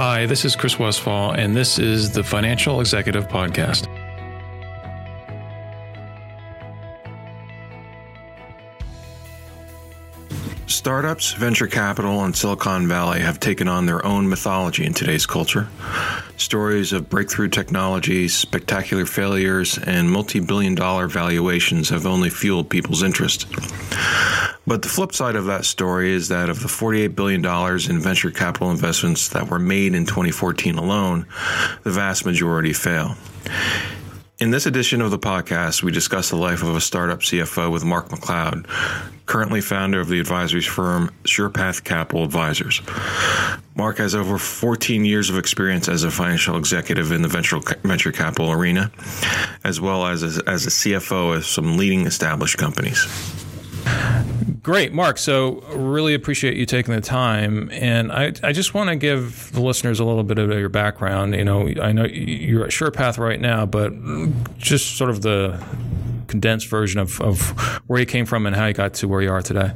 Hi, this is Chris Westfall, and this is the Financial Executive Podcast. Startups, venture capital, and Silicon Valley have taken on their own mythology in today's culture. Stories of breakthrough technologies, spectacular failures, and multi billion dollar valuations have only fueled people's interest. But the flip side of that story is that of the $48 billion in venture capital investments that were made in 2014 alone, the vast majority fail. In this edition of the podcast, we discuss the life of a startup CFO with Mark MacLeod, currently founder of the advisory firm SurePath Capital Advisors. Mark has over 14 years of experience as a financial executive in the venture, venture capital arena, as well as as a CFO of some leading established companies. Great, Mark. So, really appreciate you taking the time. And I, I just want to give the listeners a little bit of your background. You know, I know you're at SurePath right now, but just sort of the condensed version of, of where you came from and how you got to where you are today.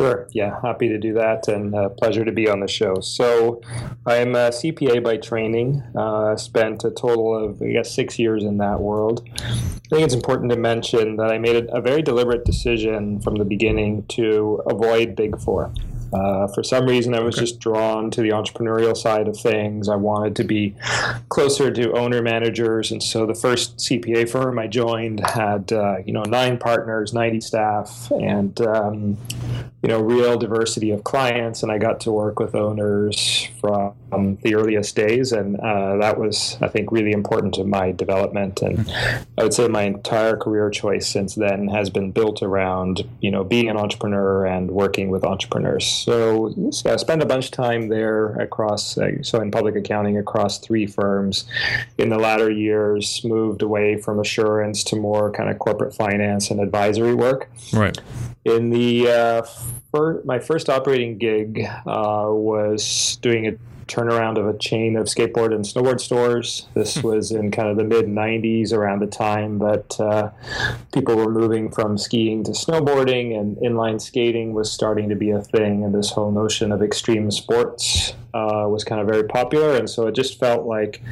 Sure. Yeah, happy to do that, and uh, pleasure to be on the show. So, I'm a CPA by training. Uh, spent a total of, I guess, six years in that world. I think it's important to mention that I made a, very deliberate decision from the beginning to avoid Big Four. Uh, for some reason, I was okay. just drawn to the entrepreneurial side of things. I wanted to be closer to owner managers, and so the first CPA firm I joined had uh, you know nine partners, ninety staff, and um, you know real diversity of clients. And I got to work with owners from the earliest days, and uh, that was I think really important to my development. And. I would say my entire career choice since then has been built around you know being an entrepreneur and working with entrepreneurs. So, I spent a bunch of time there across, uh, so in public accounting across three firms. In the latter years, moved away from assurance to more kind of corporate finance and advisory work. Right. In the uh, fir- my first operating gig uh, was doing a turnaround of a chain of skateboard and snowboard stores. This hmm. was in kind of the mid 90s, around the time that uh, people were moving from skiing to snowboarding, and inline skating was starting to be a thing, and this whole notion of extreme sports uh, was kind of very popular. And so it just felt like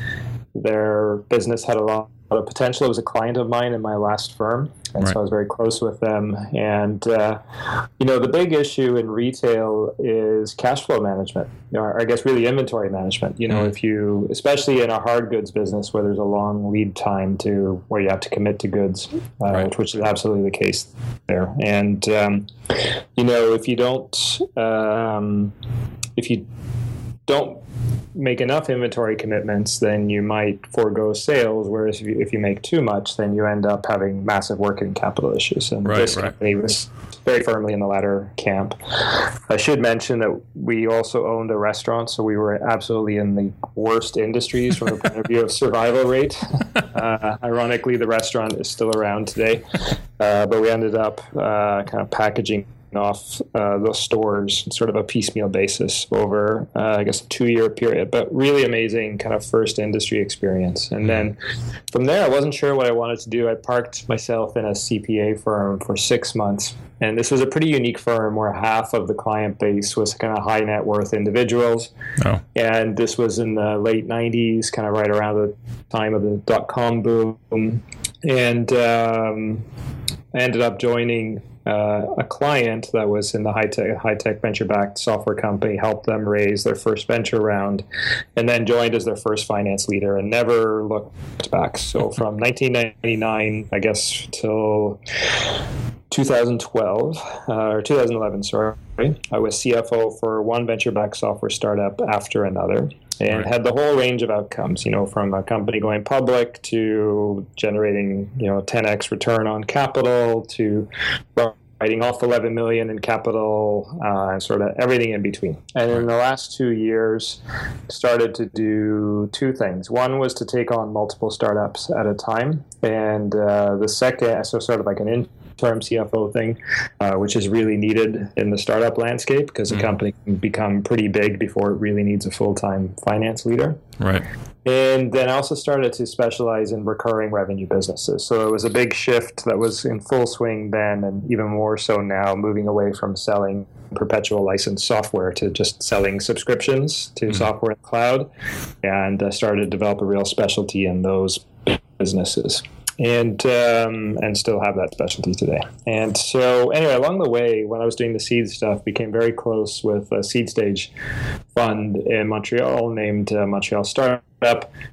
their business had a lot of potential. It was a client of mine in my last firm, and right. so I was very close with them. And uh, you know, the big issue in retail is cash flow management. You know, I guess really inventory management. You know, mm. if you, especially in a hard goods business where there's a long lead time to where you have to commit to goods, uh, right. which is absolutely the case there. And um, you know, if you don't, um, if you don't make enough inventory commitments, then you might forego sales. Whereas if you, if you make too much, then you end up having massive working capital issues. And right, this right. company was very firmly in the latter camp. I should mention that we also owned a restaurant, so we were absolutely in the worst industries from the point of view of survival rate. Uh, ironically, the restaurant is still around today, uh, but we ended up uh, kind of packaging off uh, those stores sort of a piecemeal basis over, uh, I guess, a two year period. But really amazing kind of first industry experience. And then from there, I wasn't sure what I wanted to do. I parked myself in a CPA firm for six months. And this was a pretty unique firm where half of the client base was kind of high net worth individuals. Oh. And this was in the late 90s, kind of right around the time of the dot com boom. And um, I ended up joining uh, a client that was in the high tech high tech venture backed software company helped them raise their first venture round, and then joined as their first finance leader and never looked back. So from 1999, I guess till 2012 uh, or 2011, sorry, I was CFO for one venture backed software startup after another and right. had the whole range of outcomes, you know, from a company going public to generating, you know, 10x return on capital to writing off 11 million in capital uh, and sort of everything in between. And in the last two years, started to do two things. One was to take on multiple startups at a time, and uh, the second, so sort of like an term CFO thing, uh, which is really needed in the startup landscape because mm-hmm. a company can become pretty big before it really needs a full time finance leader. Right. And then I also started to specialize in recurring revenue businesses. So it was a big shift that was in full swing then, and even more so now, moving away from selling perpetual license software to just selling subscriptions to mm-hmm. software in the cloud, and I started to develop a real specialty in those businesses and um, and still have that specialty today. And so, anyway, along the way, when I was doing the seed stuff, became very close with a seed stage fund in Montreal named uh, Montreal Startup.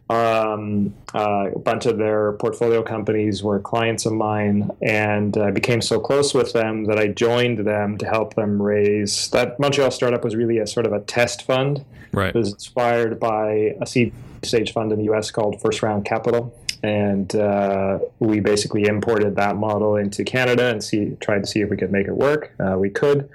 Um, uh, a bunch of their portfolio companies were clients of mine, and I became so close with them that I joined them to help them raise. That Montreal Startup was really a sort of a test fund. Right. It was inspired by a seed stage fund in the U.S. called First Round Capital and uh, we basically imported that model into Canada and see tried to see if we could make it work. Uh, we could,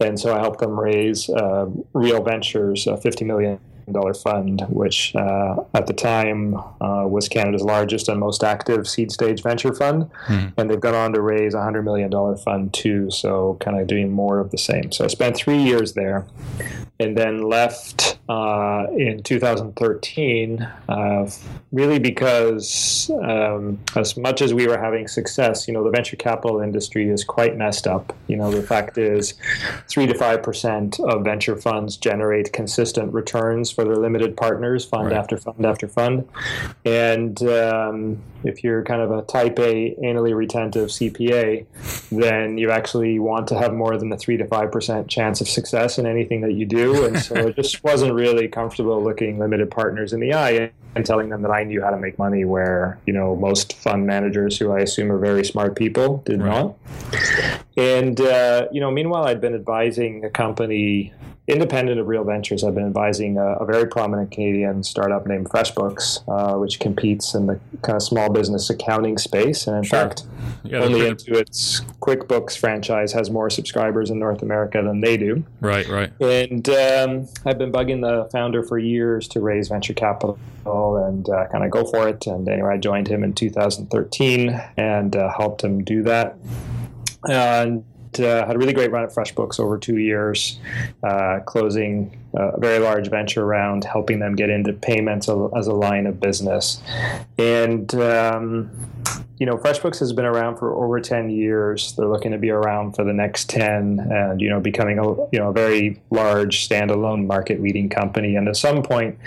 and so I helped them raise uh, Real Ventures, a fifty million dollar fund, which uh, at the time uh, was Canada's largest and most active seed stage venture fund. Mm. And they've gone on to raise a $100 million fund too, so kind of doing more of the same. So I spent three years there and then left uh, in 2013, uh, really because um, as much as we were having success, you know, the venture capital industry is quite messed up. You know, the fact is, three to five percent of venture funds generate consistent returns for their limited partners, fund right. after fund after fund, and um, if you're kind of a type A anally retentive CPA, then you actually want to have more than a three to five percent chance of success in anything that you do. And so it just wasn't really comfortable looking limited partners in the eye and telling them that I knew how to make money where, you know, most fund managers who I assume are very smart people did right. not. And, uh, you know, meanwhile, I'd been advising a company independent of Real Ventures, I've been advising a, a very prominent Canadian startup named FreshBooks, uh, which competes in the kind of small business accounting space. And in sure. fact, yeah, only Intuit's QuickBooks franchise has more subscribers in North America than they do. Right, right. And um, I've been bugging the founder for years to raise venture capital and uh, kind of go for it. And anyway, I joined him in 2013 and uh, helped him do that. And uh, had a really great run at FreshBooks over two years, uh, closing a very large venture round, helping them get into payments as a line of business. And, um, you know, FreshBooks has been around for over 10 years. They're looking to be around for the next 10 and, you know, becoming a, you know, a very large standalone market leading company. And at some point,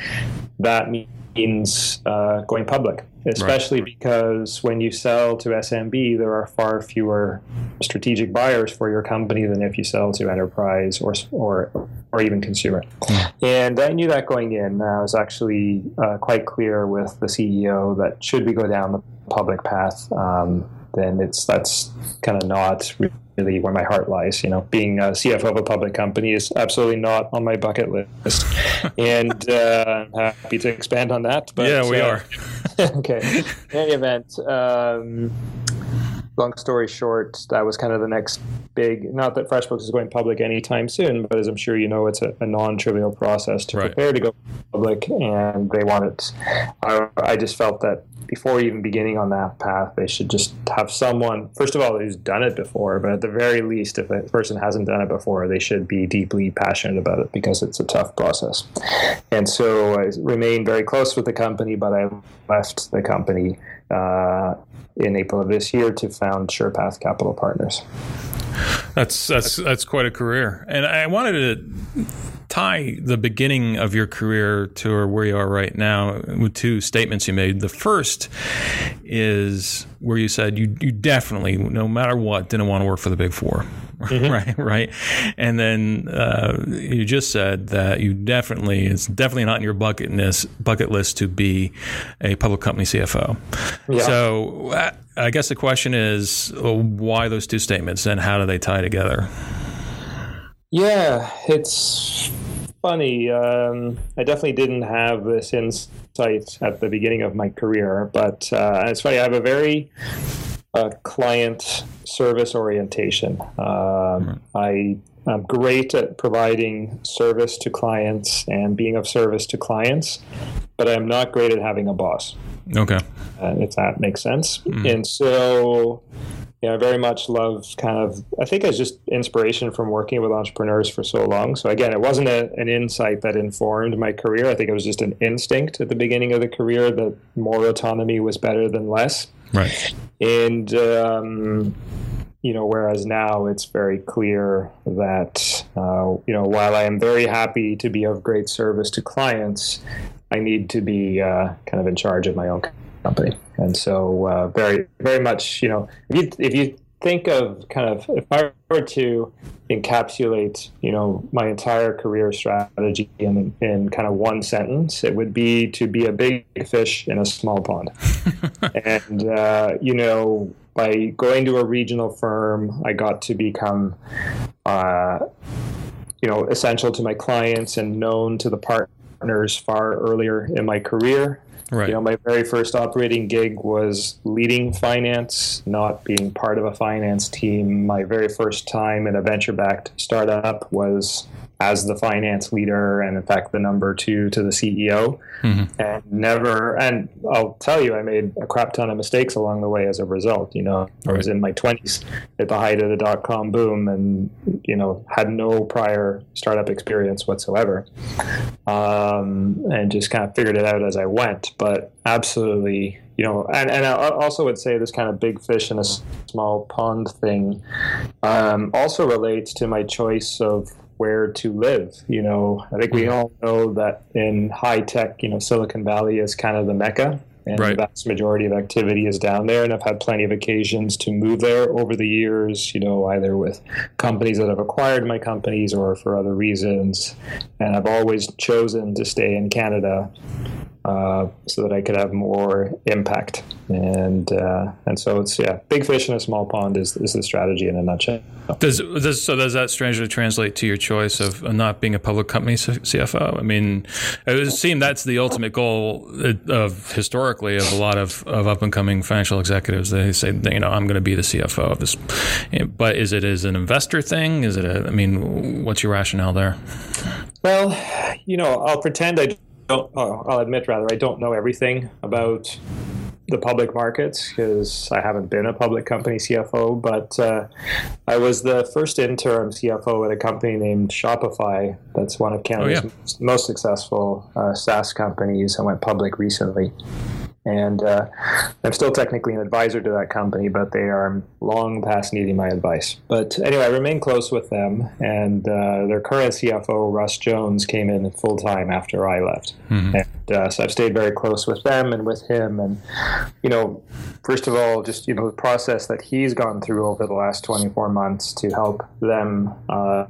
that means uh, going public, especially right. because when you sell to SMB, there are far fewer strategic buyers for your company than if you sell to enterprise or or, or even consumer. Hmm. And I knew that going in. I was actually uh, quite clear with the CEO that should we go down the public path, um, then it's that's kind of not really where my heart lies. You know, being a CFO of a public company is absolutely not on my bucket list, and uh, I'm happy to expand on that. But, yeah, we uh, are. okay. In any event. Um, long story short, that was kind of the next big. Not that FreshBooks is going public anytime soon, but as I'm sure you know, it's a, a non-trivial process to right. prepare to go public, and they wanted. I, I just felt that before even beginning on that path, they should just have someone, first of all, who's done it before, but at the very least, if a person hasn't done it before, they should be deeply passionate about it because it's a tough process. And so I remained very close with the company, but I left the company uh, in April of this year to found SurePath Capital Partners. That's that's that's quite a career, and I wanted to tie the beginning of your career to where you are right now with two statements you made. The first is where you said you you definitely, no matter what, didn't want to work for the Big 4 mm-hmm. right? Right. And then uh, you just said that you definitely it's definitely not in your bucket list bucket list to be a public company CFO. Yeah. So uh, I guess the question is, why those two statements and how do they tie together? Yeah, it's funny. Um, I definitely didn't have this insight at the beginning of my career, but uh, it's funny. I have a very uh, client service orientation. Um, I I'm great at providing service to clients and being of service to clients, but I'm not great at having a boss. Okay. Uh, if that makes sense. Mm. And so, yeah, I very much love kind of, I think it's just inspiration from working with entrepreneurs for so long. So, again, it wasn't a, an insight that informed my career. I think it was just an instinct at the beginning of the career that more autonomy was better than less. Right. And, um, you know, whereas now it's very clear that, uh, you know, while I am very happy to be of great service to clients, I need to be uh, kind of in charge of my own company. And so, uh, very, very much, you know, if you, if you think of kind of, if I were to encapsulate, you know, my entire career strategy in, in kind of one sentence, it would be to be a big fish in a small pond. and, uh, you know, by going to a regional firm, I got to become, uh, you know, essential to my clients and known to the partners far earlier in my career. Right. You know, my very first operating gig was leading finance, not being part of a finance team. My very first time in a venture-backed startup was as the finance leader and in fact the number two to the CEO mm-hmm. and never and I'll tell you I made a crap ton of mistakes along the way as a result you know right. I was in my 20s at the height of the dot com boom and you know had no prior startup experience whatsoever um, and just kind of figured it out as I went but absolutely you know, and, and I also would say this kind of big fish in a small pond thing um, also relates to my choice of where to live. You know, I think we mm-hmm. all know that in high tech, you know, Silicon Valley is kind of the mecca. And right. the vast majority of activity is down there. And I've had plenty of occasions to move there over the years, you know, either with companies that have acquired my companies or for other reasons. And I've always chosen to stay in Canada uh, so that I could have more impact. And uh, and so it's yeah, big fish in a small pond is, is the strategy in a nutshell. Does, does so does that strangely translate to your choice of not being a public company CFO? I mean, it would seem that's the ultimate goal of historically of a lot of, of up and coming financial executives. They say, you know, I'm going to be the CFO of this. But is it as an investor thing? Is it a? I mean, what's your rationale there? Well, you know, I'll pretend I don't, oh, I'll admit rather, I don't know everything about the public markets because I haven't been a public company CFO, but uh, I was the first interim CFO at a company named Shopify. That's one of Canada's oh, yeah. most, successful uh, SaaS companies. I went public recently. And uh, I'm still technically an advisor to that company, but they are long past needing my advice. But anyway, I remain close with them, and uh, their current CFO, Russ Jones, came in full time after I left. Mm-hmm. And uh, so I've stayed very close with them and with him. And, you know, first of all, just, you know, the process that he's gone through over the last 24 months to help them, uh,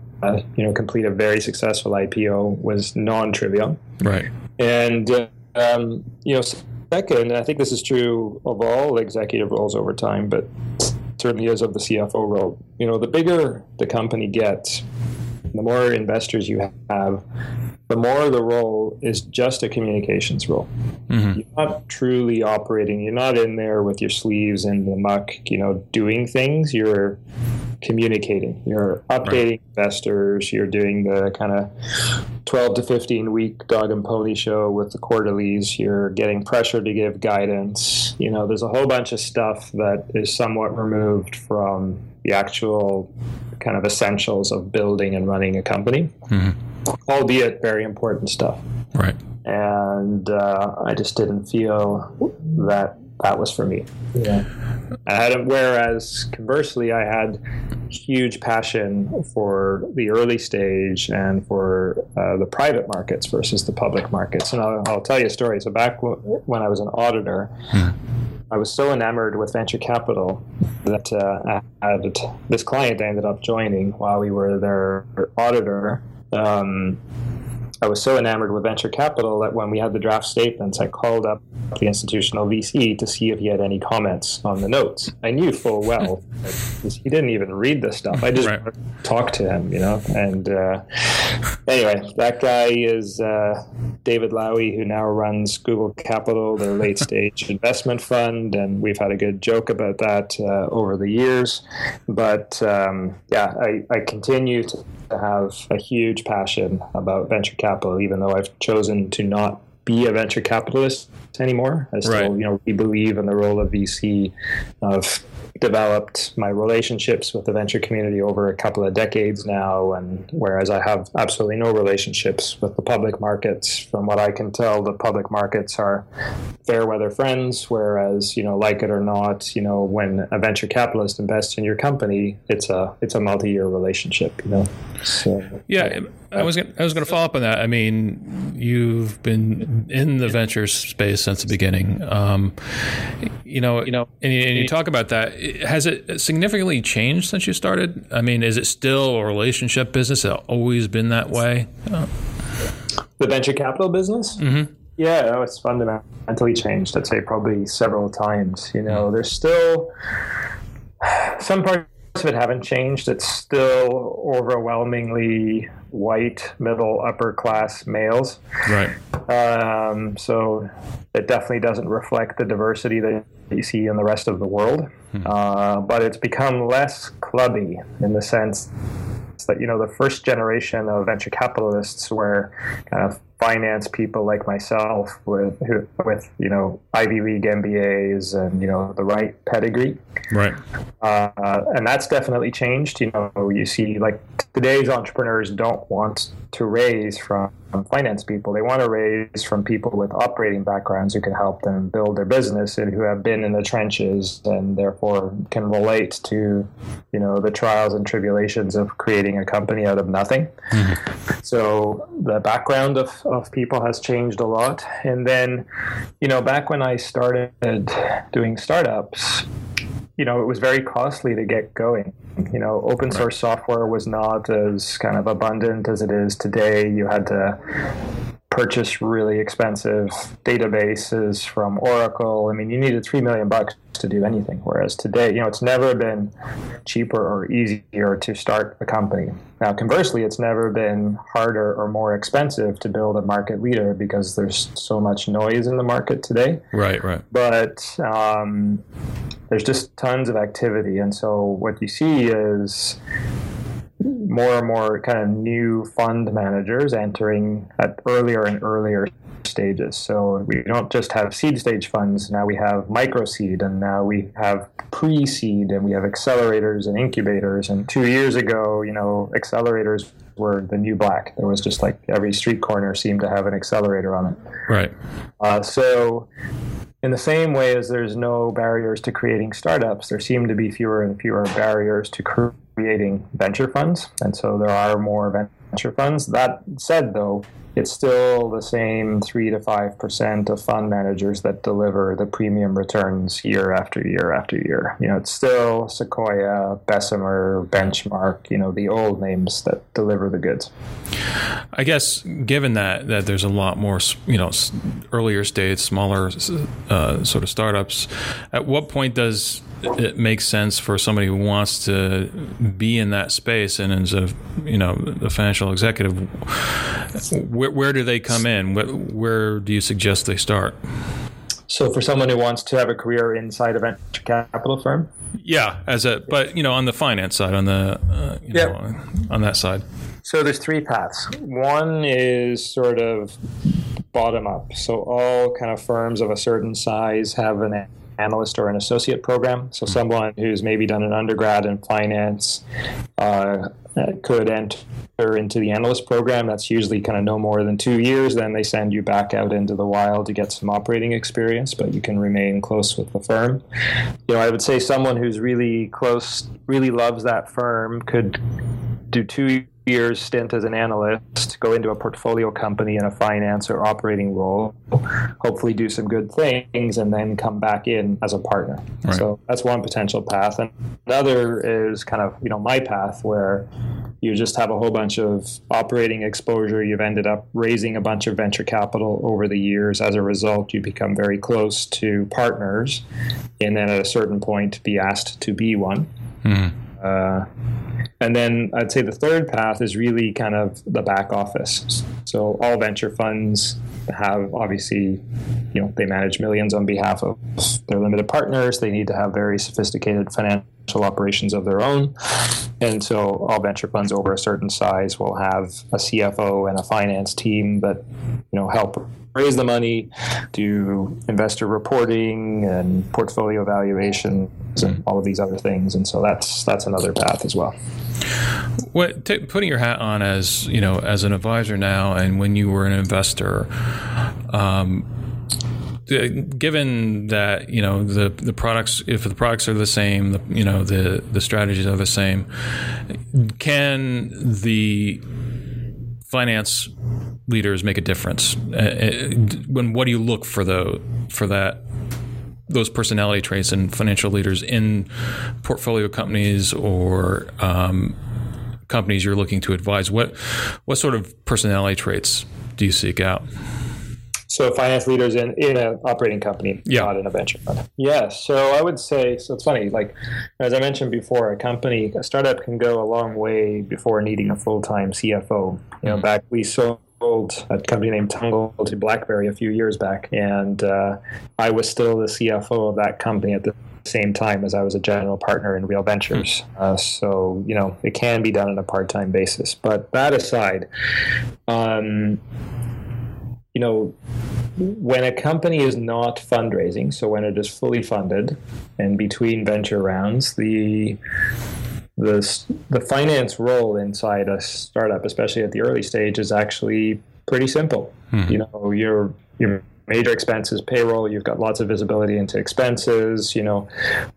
you know, complete a very successful IPO was non trivial. Right. And, um, you know, Second, I think this is true of all executive roles over time, but certainly is of the CFO role. You know, the bigger the company gets, the more investors you have, the more the role is just a communications role. Mm-hmm. You're not truly operating. You're not in there with your sleeves in the muck, you know, doing things. You're communicating. You're updating right. investors. You're doing the kind of 12 to 15 week dog and pony show with the quarterlies. You're getting pressure to give guidance. You know, there's a whole bunch of stuff that is somewhat removed from the actual kind of essentials of building and running a company, mm-hmm. albeit very important stuff. Right. And uh, I just didn't feel that that was for me. Yeah. I had, whereas conversely, I had huge passion for the early stage and for uh, the private markets versus the public markets. And I'll, I'll tell you a story. So back w- when I was an auditor, hmm. I was so enamored with venture capital that uh, I had this client I ended up joining while we were their auditor. Um, I was so enamored with venture capital that when we had the draft statements, I called up the institutional VC to see if he had any comments on the notes. I knew full well he didn't even read the stuff. I just right. talked to him, you know. And uh, anyway, that guy is uh, David Lawee, who now runs Google Capital, their late stage investment fund, and we've had a good joke about that uh, over the years. But um, yeah, I, I continue to have a huge passion about venture capital, even though I've chosen to not be a venture capitalist anymore. I still, Right. you know, we believe in the role of VC. I've developed my relationships with the venture community over a couple of decades now, and whereas I have absolutely no relationships with the public markets, from what I can tell, the public markets are fair weather friends. Whereas, you know, like it or not, you know, when a venture capitalist invests in your company, it's a it's a multi-year relationship. You know, so Yeah, I was gonna, I was going to follow up on that. I mean, you've been in the venture space since the beginning. Um, you know, you know, and you, and you talk about that. Has it significantly changed since you started? I mean, is it still a relationship business? Has it always been that way? the venture capital business. Mm-hmm. Yeah, no, it's fundamentally changed. I'd say probably several times. You know, there's still some parts of it haven't changed. It's still overwhelmingly white, middle, upper class males. Right. Um, so it definitely doesn't reflect the diversity that you see in the rest of the world. Uh, but it's become less clubby in the sense that you know the first generation of venture capitalists were kind of finance people like myself with who, with you know Ivy League MBAs and you know the right pedigree. Right. Uh, and that's definitely changed. You know, you see, like today's entrepreneurs don't want to raise from finance people. They want to raise from people with operating backgrounds who can help them build their business and who have been in the trenches and therefore can relate to, you know, the trials and tribulations of creating a company out of nothing. So the background of, of people has changed a lot. And then, you know, back when I started doing startups, you know, it was very costly to get going. You know, open source software was not as kind of abundant as it is today. You had to purchase really expensive databases from Oracle. I mean, you needed three million bucks to do anything. Whereas today, you know, it's never been cheaper or easier to start a company. Now, conversely, it's never been harder or more expensive to build a market leader because there's so much noise in the market today Right. Right. but um, there's just tons of activity. And so what you see is more and more kind of new fund managers entering at earlier and earlier stages. So we don't just have seed stage funds, now we have micro seed, and now we have pre seed, and we have accelerators and incubators. And two years ago, you know, accelerators were the new black. There was just like every street corner seemed to have an accelerator on it. Right. Uh, so, in the same way as there's no barriers to creating startups, there seem to be fewer and fewer barriers to creating venture funds. And so there are more venture funds. That said, though, it's still the same 3 to 5% of fund managers that deliver the premium returns year after year after year. You know, it's still Sequoia, Bessemer, Benchmark, you know, the old names that deliver the goods. I guess given that that there's a lot more, you know, earlier stage, smaller uh, sort of startups, at what point does it make sense for somebody who wants to be in that space and as a, you know, a financial executive, where, where do they come in? Where, where do you suggest they start? So, for someone who wants to have a career inside a venture capital firm, Yeah, as a, but you know, on the finance side, on the, uh, you Yep. know, on that side. So there's three paths. One is sort of bottom up. So all kind of firms of a certain size have an analyst or an associate program. So someone who's maybe done an undergrad in finance uh, could enter into the analyst program. That's usually kind of no more than two years. Then they send you back out into the wild to get some operating experience, but you can remain close with the firm. You know, I would say someone who's really close, really loves that firm could do two years stint as an analyst, go into a portfolio company in a finance or operating role, hopefully do some good things, and then come back in as a partner. Right. So that's one potential path. And another is kind of, you know, my path where you just have a whole bunch of operating exposure. You've ended up raising a bunch of venture capital over the years. As a result, you become very close to partners, and then at a certain point, be asked to be one. Hmm. Uh, and then I'd say the third path is really kind of the back office. So all venture funds have obviously, you know they manage millions on behalf of their limited partners. They need to have very sophisticated financial operations of their own, and so all venture funds over a certain size will have a CFO and a finance team that you know help raise the money, do investor reporting and portfolio valuations and all of these other things. And so that's that's another path as well. What t- putting your hat on as you know as an advisor now, and when you were an investor. Um, given that you know the the products if the products are the same the, you know the the strategies are the same can the finance leaders make a difference? Uh, uh, when what do you look for the for that those personality traits and financial leaders in portfolio companies or um, companies you're looking to advise? What what sort of personality traits do you seek out? So finance leaders in, in an operating company, yeah. not in a venture fund. Yeah. So I would say, so it's funny, like as I mentioned before, a company, a startup can go a long way before needing a full-time CFO. You know, mm-hmm. back we sold a company named Tungle to BlackBerry a few years back, and uh, I was still the CFO of that company at the same time as I was a general partner in Real Ventures. Hmm. Uh, so you know it can be done on a part-time basis. But that aside, um, you know, when a company is not fundraising, so when it is fully funded and between venture rounds, the the the finance role inside a startup, especially at the early stage, is actually pretty simple. Mm-hmm. You know, your your major expenses, payroll. You've got lots of visibility into expenses. You know,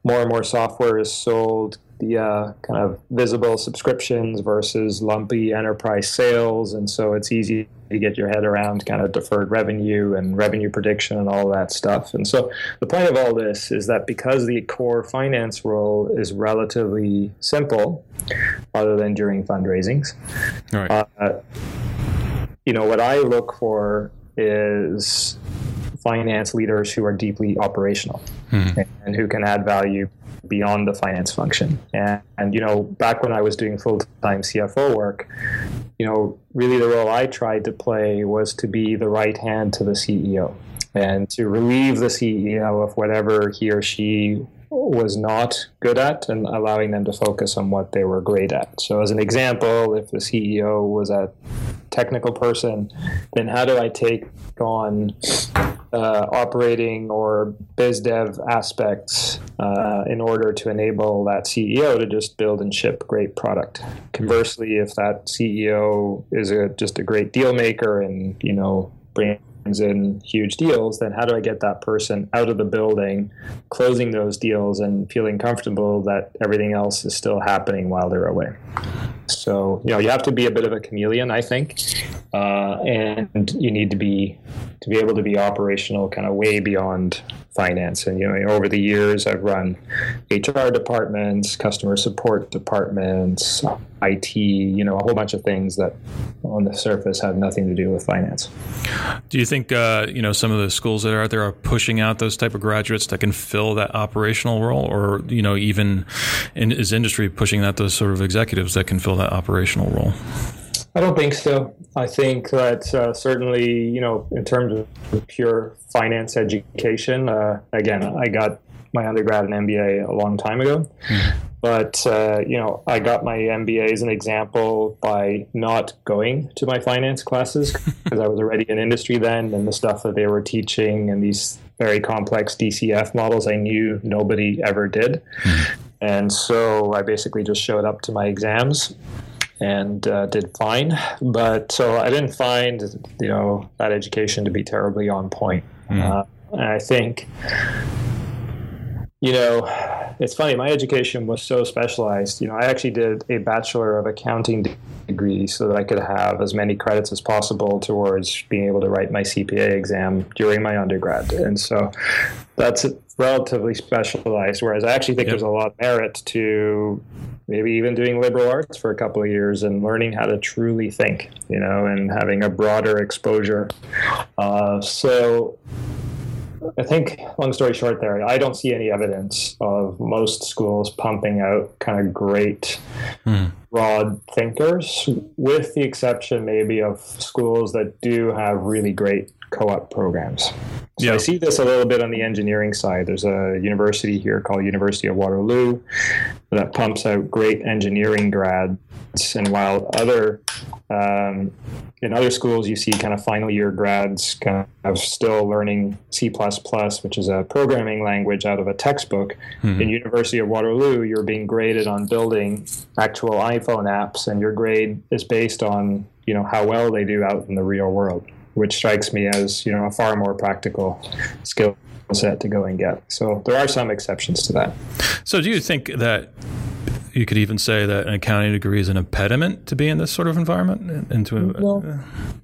more and more software is sold the uh, kind of visible subscriptions versus lumpy enterprise sales, and so it's easy to get your head around kind of deferred revenue and revenue prediction and all that stuff. And so the point of all this is that because the core finance role is relatively simple, other than during fundraisings, right. uh, you know what I look for is finance leaders who are deeply operational hmm. and who can add value beyond the finance function. And, and, you know, back when I was doing full time CFO work, you know, really the role I tried to play was to be the right hand to the CEO and to relieve the CEO of whatever he or she was not good at and allowing them to focus on what they were great at. So, as an example, if the CEO was a technical person, then how do I take on uh, operating or biz dev aspects uh, in order to enable that CEO to just build and ship great product? Conversely, if that CEO is a, just a great deal maker and you know bring in huge deals, then how do I get that person out of the building, closing those deals, and feeling comfortable that everything else is still happening while they're away? So you know you have to be a bit of a chameleon, I think, uh, and you need to be to be able to be operational, kind of way beyond finance. And you know, over the years, I've run HR departments, customer support departments, IT, you know, a whole bunch of things that on the surface have nothing to do with finance. Do you think uh, you know some of the schools that are out there are pushing out those type of graduates that can fill that operational role, or you know, even in is industry pushing out those sort of executives that can fill that operational role? I don't think so. I think that uh, certainly, you know, in terms of pure finance education, uh, again, I got my undergrad and MBA a long time ago. Mm-hmm. But, uh, you know, I got my MBA as an example by not going to my finance classes because I was already in industry then and the stuff that they were teaching and these very complex DCF models I knew nobody ever did. Mm-hmm. And so I basically just showed up to my exams and uh, did fine. But so I didn't find you know that education to be terribly on point. Mm. Uh, and I think you know it's funny. My education was so specialized. You know, I actually did a bachelor of accounting degree so that I could have as many credits as possible towards being able to write my CPA exam during my undergrad. And so that's relatively specialized. Whereas I actually think yep. there's a lot of merit to maybe even doing liberal arts for a couple of years and learning how to truly think, you know, and having a broader exposure. Uh, so I think, long story short, there, I don't see any evidence of most schools pumping out kind of great, mm. broad thinkers, with the exception maybe of schools that do have really great co-op programs. So Yeah. I see this a little bit on the engineering side. There's a university here called University of Waterloo that pumps out great engineering grads, and while other um, in other schools you see kind of final year grads kind of still learning C++, which is a programming language out of a textbook. In University of Waterloo, you're being graded on building actual iPhone apps, and your grade is based on you know how well they do out in the real world, which strikes me as you know a far more practical skill set to go and get. So there are some exceptions to that. So, do you think that you could even say that an accounting degree is an impediment to be in this sort of environment? Into No.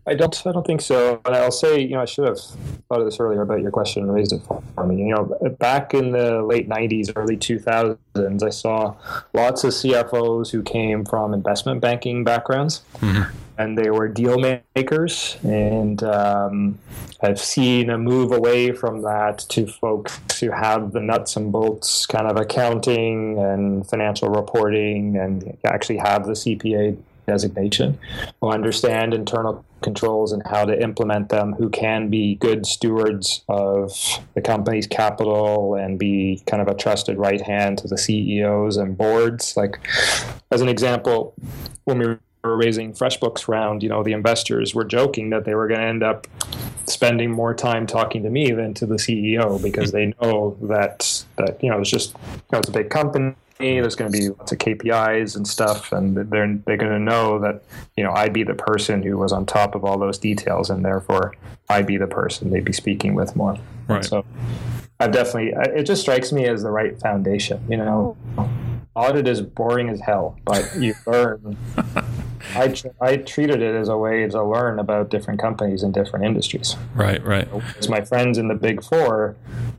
I don't. I don't think so. And I'll say, you know, I should have thought of this earlier about your question and raised it for me. You know, back in the late '90s, early 2000s, I saw lots of CFOs who came from investment banking backgrounds, mm-hmm. And they were deal makers. And um, I've seen a move away from that to folks who have the nuts and bolts kind of accounting and financial reporting, and actually have the CPA designation, who understand internal controls and how to implement them, who can be good stewards of the company's capital and be kind of a trusted right hand to the CEOs and boards. Like, as an example, when we were raising FreshBooks round, you know, the investors were joking that they were going to end up spending more time talking to me than to the CEO because they know that that you know it's just you know, it's a big company. There's going to be lots of KPIs and stuff, and they're they're going to know that you know I'd be the person who was on top of all those details, and therefore I'd be the person they'd be speaking with more. Right. So I've definitely it just strikes me as the right foundation. You know, oh. audit is boring as hell, but you learn. I, I treated it as a way to learn about different companies and different industries. Right, right. As my friends in the big four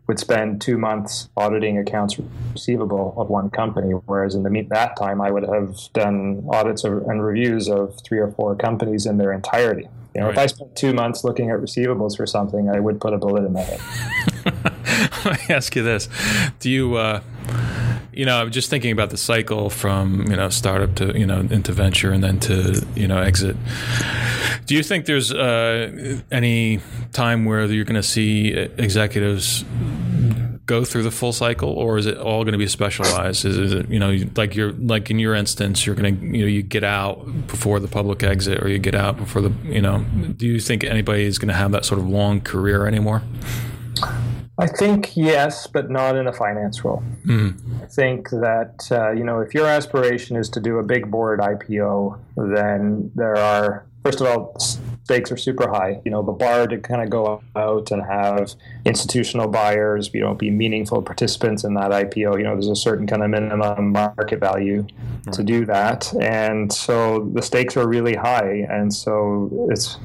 would spend two months auditing accounts receivable of one company, whereas in the that time I would have done audits of, and reviews of three or four companies in their entirety. You know, if I spent two months looking at receivables for something, I would put a bullet in my head. Let me ask you this: Do you, uh, you know, I'm just thinking about the cycle from you know startup to you know into venture and then to you know exit. Do you think there's uh, any time where you're going to see executives go through the full cycle, or is it all going to be specialized? Is, is it you know like you're like in your instance, you're going to you know you get out before the public exit, or you get out before the you know? Do you think anybody is going to have that sort of long career anymore? I think yes, but not in a finance role. I think that uh, you know if your aspiration is to do a big board IPO, then there are first of all stakes are super high. You know the bar to kind of go out and have institutional buyers, you know, be meaningful participants in that IPO. You know, there's a certain kind of minimum market value to do that, and so the stakes are really high, and so it's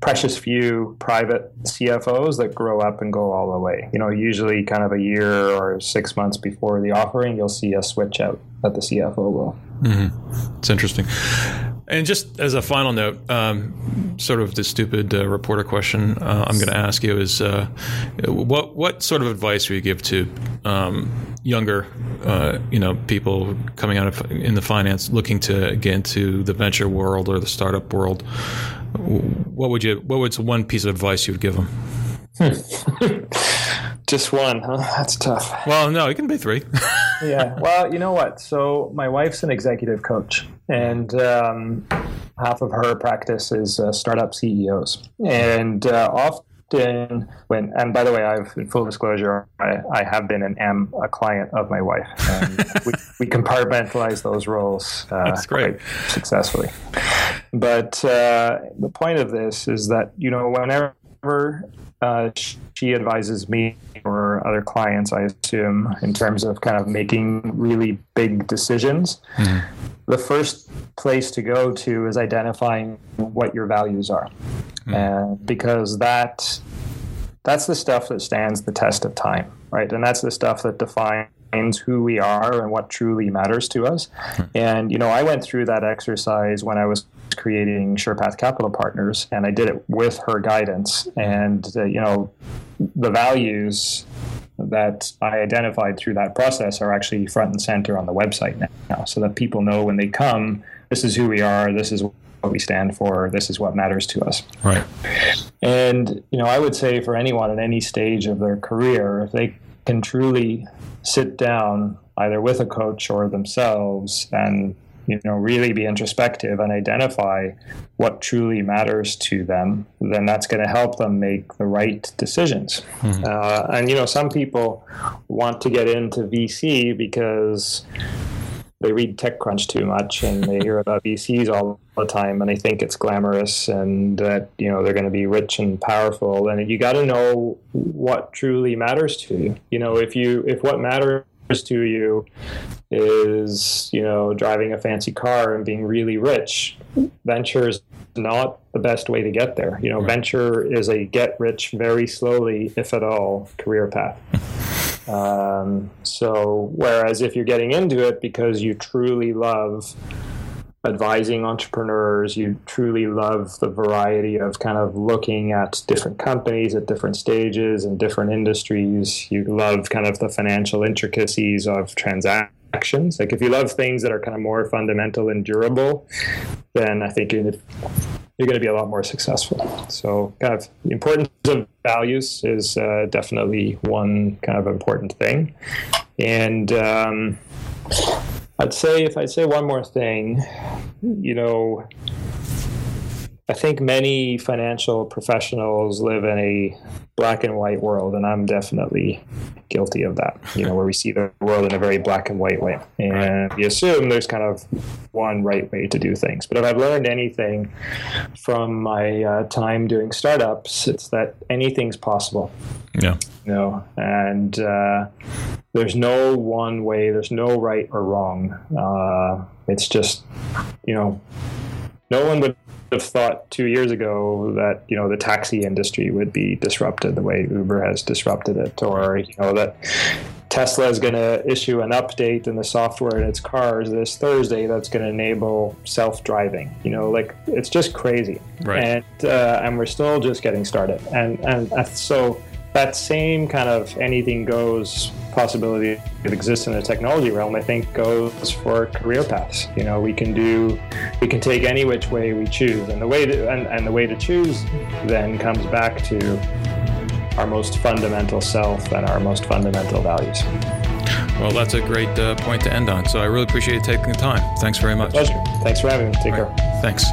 precious few private CFOs that grow up and go all the way. You know, usually kind of a year or six months before the offering, you'll see a switch out at the CFO role. It's interesting. And just as a final note, um, sort of the stupid uh, reporter question uh, I'm going to ask you is, uh, what what sort of advice would you give to um, younger, uh, you know, people coming out of in the finance, looking to get into the venture world or the startup world? What would you? What was one piece of advice you would give them? Just one, huh? That's tough. Well, no, it can be three. yeah. Well, you know what? So my wife's an executive coach, and um, half of her practice is uh, startup CEOs. And uh, often, when and by the way, I've in full disclosure, I, I have been and am a client of my wife. And we, we compartmentalize those roles. Uh, That's great. quite successfully. But uh, the point of this is that you know whenever uh, she advises me or other clients, I assume, in terms of kind of making really big decisions. The first place to go to is identifying what your values are, Mm-hmm. and because that that's the stuff that stands the test of time, right? And that's the stuff that defines who we are and what truly matters to us. Hmm. And you know, I went through that exercise when I was creating SurePath Capital Partners, and I did it with her guidance. Hmm. And uh, you know, the values that I identified through that process are actually front and center on the website now, so that people know when they come, this is who we are, this is what we stand for. This is what matters to us. Right. And you know, I would say for anyone at any stage of their career, if they can truly sit down either with a coach or themselves and you know really be introspective and identify what truly matters to them then that's going to help them make the right decisions mm-hmm. uh, and you know some people want to get into vc because they read TechCrunch too much and they hear about VCs all the time and they think it's glamorous and that you know they're going to be rich and powerful and you got to know what truly matters to you. You know, if you if what matters to you is you know driving a fancy car and being really rich, venture is not the best way to get there. You know, right. venture is a get rich very slowly, if at all, career path. Um, so, whereas if you're getting into it because you truly love advising entrepreneurs, you truly love the variety of kind of looking at different companies at different stages and different industries, you love kind of the financial intricacies of transactions. Like if you love things that are kind of more fundamental and durable, then I think you're you're going to be a lot more successful. So, kind of the importance of values is uh, definitely one kind of important thing. And um, I'd say, if I'd say one more thing, you know, I think many financial professionals live in a black and white world, and I'm definitely guilty of that. You know, where we see the world in a very black and white way, and we assume there's kind of one right way to do things. But if I've learned anything from my uh, time doing startups, it's that anything's possible. Yeah. You know, and uh, there's no one way. There's no right or wrong. Uh, it's just, you know, no one would have thought two years ago that you know the taxi industry would be disrupted the way Uber has disrupted it, or you know that Tesla is going to issue an update in the software in its cars this Thursday that's going to enable self-driving. You know, like it's just crazy, right. and uh, and we're still just getting started, and and so that same kind of anything goes possibility that exists in the technology realm, I think goes for career paths. You know, we can do, we can take any which way we choose, and the way to, and, and the way to choose then comes back to our most fundamental self and our most fundamental values. Well, that's a great uh, point to end on. So I really appreciate you taking the time. Thanks very much. Pleasure. Thanks for having me. Take All care. Thanks.